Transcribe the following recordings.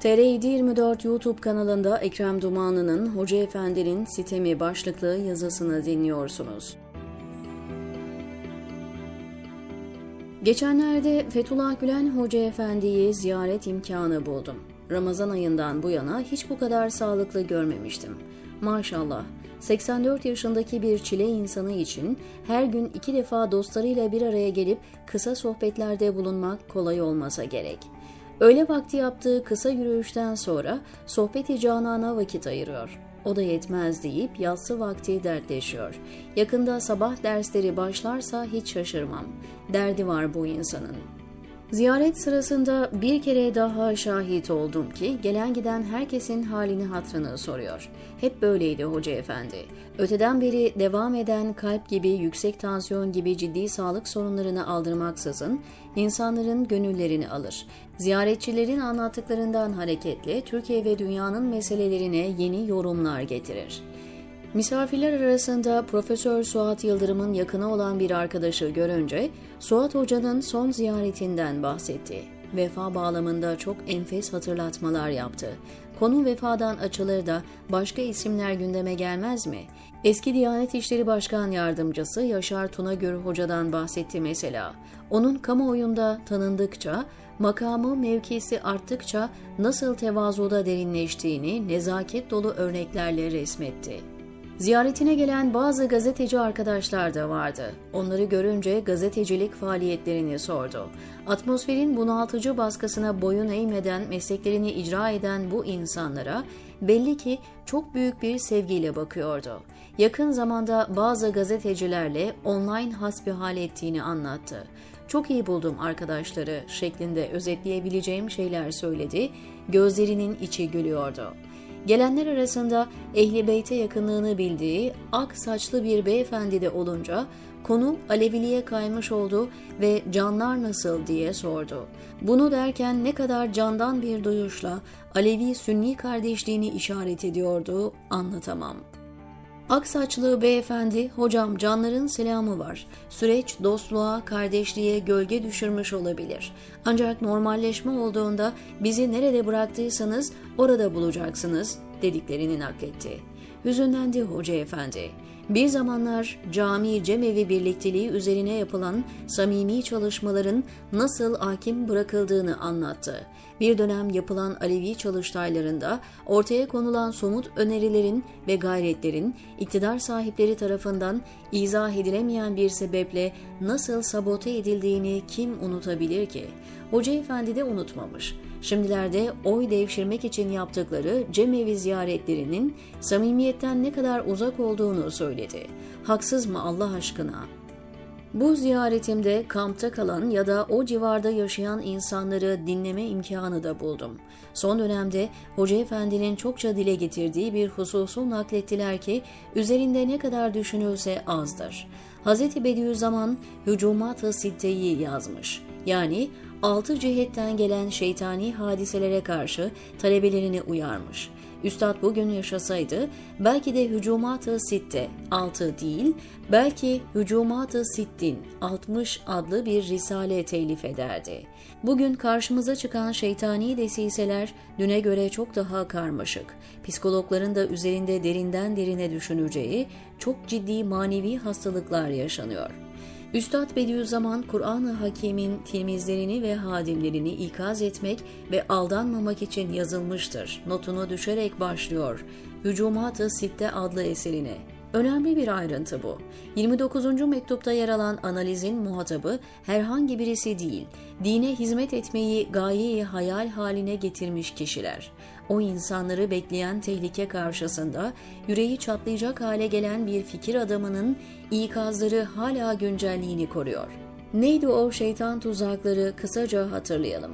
TR 24 YouTube kanalında Ekrem Dumanlı'nın Hoca Efendi'nin sitemi başlıklı yazısını dinliyorsunuz. Geçenlerde Fethullah Gülen Hoca Efendi'yi ziyaret imkanı buldum. Ramazan ayından bu yana hiç bu kadar sağlıklı görmemiştim. Maşallah 84 yaşındaki bir çile insanı için her gün iki defa dostlarıyla bir araya gelip kısa sohbetlerde bulunmak kolay olmasa gerek. Öğle vakti yaptığı kısa yürüyüşten sonra sohbeti canana vakit ayırıyor. O da yetmez deyip yatsı vakti dertleşiyor. Yakında sabah dersleri başlarsa hiç şaşırmam. Derdi var bu insanın. Ziyaret sırasında bir kere daha şahit oldum ki gelen giden herkesin halini hatrını soruyor. Hep böyleydi hoca efendi. Öteden beri devam eden kalp gibi, yüksek tansiyon gibi ciddi sağlık sorunlarını aldırmaksızın insanların gönüllerini alır. Ziyaretçilerin anlattıklarından hareketle Türkiye ve dünyanın meselelerine yeni yorumlar getirir. Misafirler arasında Profesör Suat Yıldırım'ın yakını olan bir arkadaşı görünce Suat Hoca'nın son ziyaretinden bahsetti. Vefa bağlamında çok enfes hatırlatmalar yaptı. Konu vefadan açılır da başka isimler gündeme gelmez mi? Eski Diyanet İşleri Başkan Yardımcısı Yaşar Tunagür Hoca'dan bahsetti mesela. Onun kamuoyunda tanındıkça, makamı mevkisi arttıkça nasıl tevazuda derinleştiğini nezaket dolu örneklerle resmetti. Ziyaretine gelen bazı gazeteci arkadaşlar da vardı. Onları görünce gazetecilik faaliyetlerini sordu. Atmosferin bunaltıcı baskısına boyun eğmeden mesleklerini icra eden bu insanlara belli ki çok büyük bir sevgiyle bakıyordu. Yakın zamanda bazı gazetecilerle online hasbihal ettiğini anlattı. Çok iyi buldum arkadaşları şeklinde özetleyebileceğim şeyler söyledi. Gözlerinin içi gülüyordu. Gelenler arasında Ehli Beyt'e yakınlığını bildiği ak saçlı bir beyefendi de olunca konu Aleviliğe kaymış oldu ve canlar nasıl diye sordu. Bunu derken ne kadar candan bir duyuşla Alevi-Sünni kardeşliğini işaret ediyordu anlatamam.'' Aksaçlı beyefendi, hocam canların selamı var. Süreç dostluğa, kardeşliğe gölge düşürmüş olabilir. Ancak normalleşme olduğunda bizi nerede bıraktıysanız orada bulacaksınız dediklerini nakletti. Hüzünlendi hoca efendi. Bir zamanlar cami cemevi birlikteliği üzerine yapılan samimi çalışmaların nasıl hakim bırakıldığını anlattı. Bir dönem yapılan Alevi çalıştaylarında ortaya konulan somut önerilerin ve gayretlerin iktidar sahipleri tarafından izah edilemeyen bir sebeple nasıl sabote edildiğini kim unutabilir ki? Hoca Efendi de unutmamış. Şimdilerde oy devşirmek için yaptıkları cemevi ziyaretlerinin samimiyetten ne kadar uzak olduğunu söyledi. Haksız mı Allah aşkına? Bu ziyaretimde kampta kalan ya da o civarda yaşayan insanları dinleme imkanı da buldum. Son dönemde Hoca Efendi'nin çokça dile getirdiği bir hususu naklettiler ki üzerinde ne kadar düşünülse azdır. Hz. Bediüzzaman Hücumat-ı Sitte'yi yazmış. Yani altı cihetten gelen şeytani hadiselere karşı talebelerini uyarmış. Üstad bugün yaşasaydı belki de Hücumat-ı Sitte 6 değil belki Hücumat-ı Sittin 60 adlı bir risale telif ederdi. Bugün karşımıza çıkan şeytani desiseler düne göre çok daha karmaşık. Psikologların da üzerinde derinden derine düşüneceği çok ciddi manevi hastalıklar yaşanıyor. Üstad Bediüzzaman Kur'an-ı Hakim'in temizlerini ve hadimlerini ikaz etmek ve aldanmamak için yazılmıştır. Notunu düşerek başlıyor. Hücumat-ı Sitte adlı eserine. Önemli bir ayrıntı bu. 29. mektupta yer alan analizin muhatabı herhangi birisi değil, dine hizmet etmeyi gayeyi hayal haline getirmiş kişiler. O insanları bekleyen tehlike karşısında yüreği çatlayacak hale gelen bir fikir adamının ikazları hala güncelliğini koruyor. Neydi o şeytan tuzakları kısaca hatırlayalım.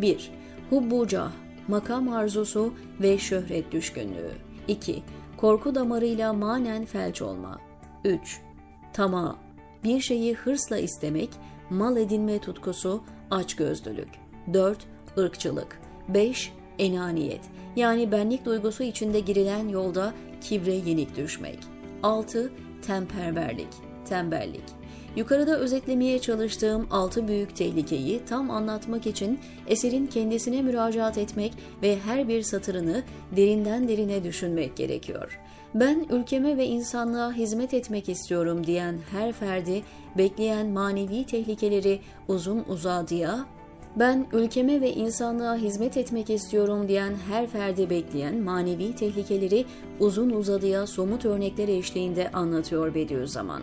1. Hubbucah, makam arzusu ve şöhret düşkünlüğü. 2 korku damarıyla manen felç olma. 3. Tama, bir şeyi hırsla istemek, mal edinme tutkusu, açgözlülük. 4. ırkçılık. 5. Enaniyet, yani benlik duygusu içinde girilen yolda kibre yenik düşmek. 6. Temperverlik, tembellik. Yukarıda özetlemeye çalıştığım altı büyük tehlikeyi tam anlatmak için eserin kendisine müracaat etmek ve her bir satırını derinden derine düşünmek gerekiyor. Ben ülkeme ve insanlığa hizmet etmek istiyorum diyen her ferdi bekleyen manevi tehlikeleri uzun uzadıya ben ülkeme ve insanlığa hizmet etmek istiyorum diyen her ferdi bekleyen manevi tehlikeleri uzun uzadıya somut örnekler eşliğinde anlatıyor Bediüzzaman.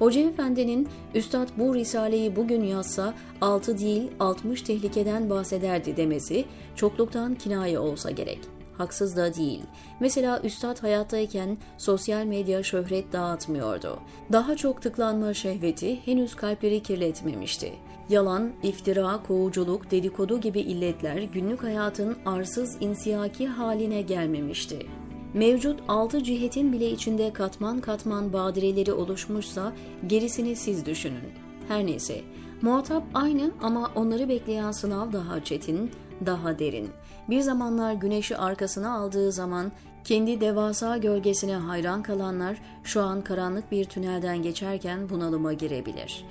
Hoca Efendi'nin Üstad bu Risale'yi bugün yazsa 6 değil 60 tehlikeden bahsederdi demesi çokluktan kinaye olsa gerek. Haksız da değil. Mesela Üstad hayattayken sosyal medya şöhret dağıtmıyordu. Daha çok tıklanma şehveti henüz kalpleri kirletmemişti. Yalan, iftira, kovuculuk, dedikodu gibi illetler günlük hayatın arsız insiyaki haline gelmemişti. Mevcut altı cihetin bile içinde katman katman badireleri oluşmuşsa gerisini siz düşünün. Her neyse, muhatap aynı ama onları bekleyen sınav daha çetin, daha derin. Bir zamanlar güneşi arkasına aldığı zaman kendi devasa gölgesine hayran kalanlar şu an karanlık bir tünelden geçerken bunalıma girebilir.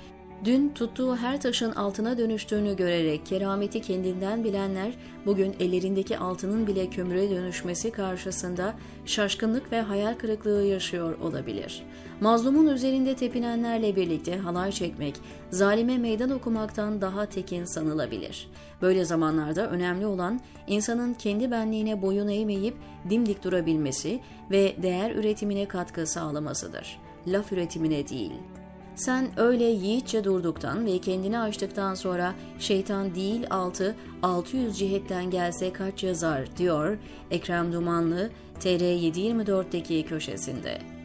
Dün tuttuğu her taşın altına dönüştüğünü görerek kerameti kendinden bilenler bugün ellerindeki altının bile kömüre dönüşmesi karşısında şaşkınlık ve hayal kırıklığı yaşıyor olabilir. Mazlumun üzerinde tepinenlerle birlikte halay çekmek, zalime meydan okumaktan daha tekin sanılabilir. Böyle zamanlarda önemli olan insanın kendi benliğine boyun eğmeyip dimdik durabilmesi ve değer üretimine katkı sağlamasıdır. Laf üretimine değil.'' Sen öyle yiğitçe durduktan ve kendini açtıktan sonra şeytan değil altı 600 cihetten gelse kaç yazar diyor Ekrem Dumanlı TR724'deki köşesinde.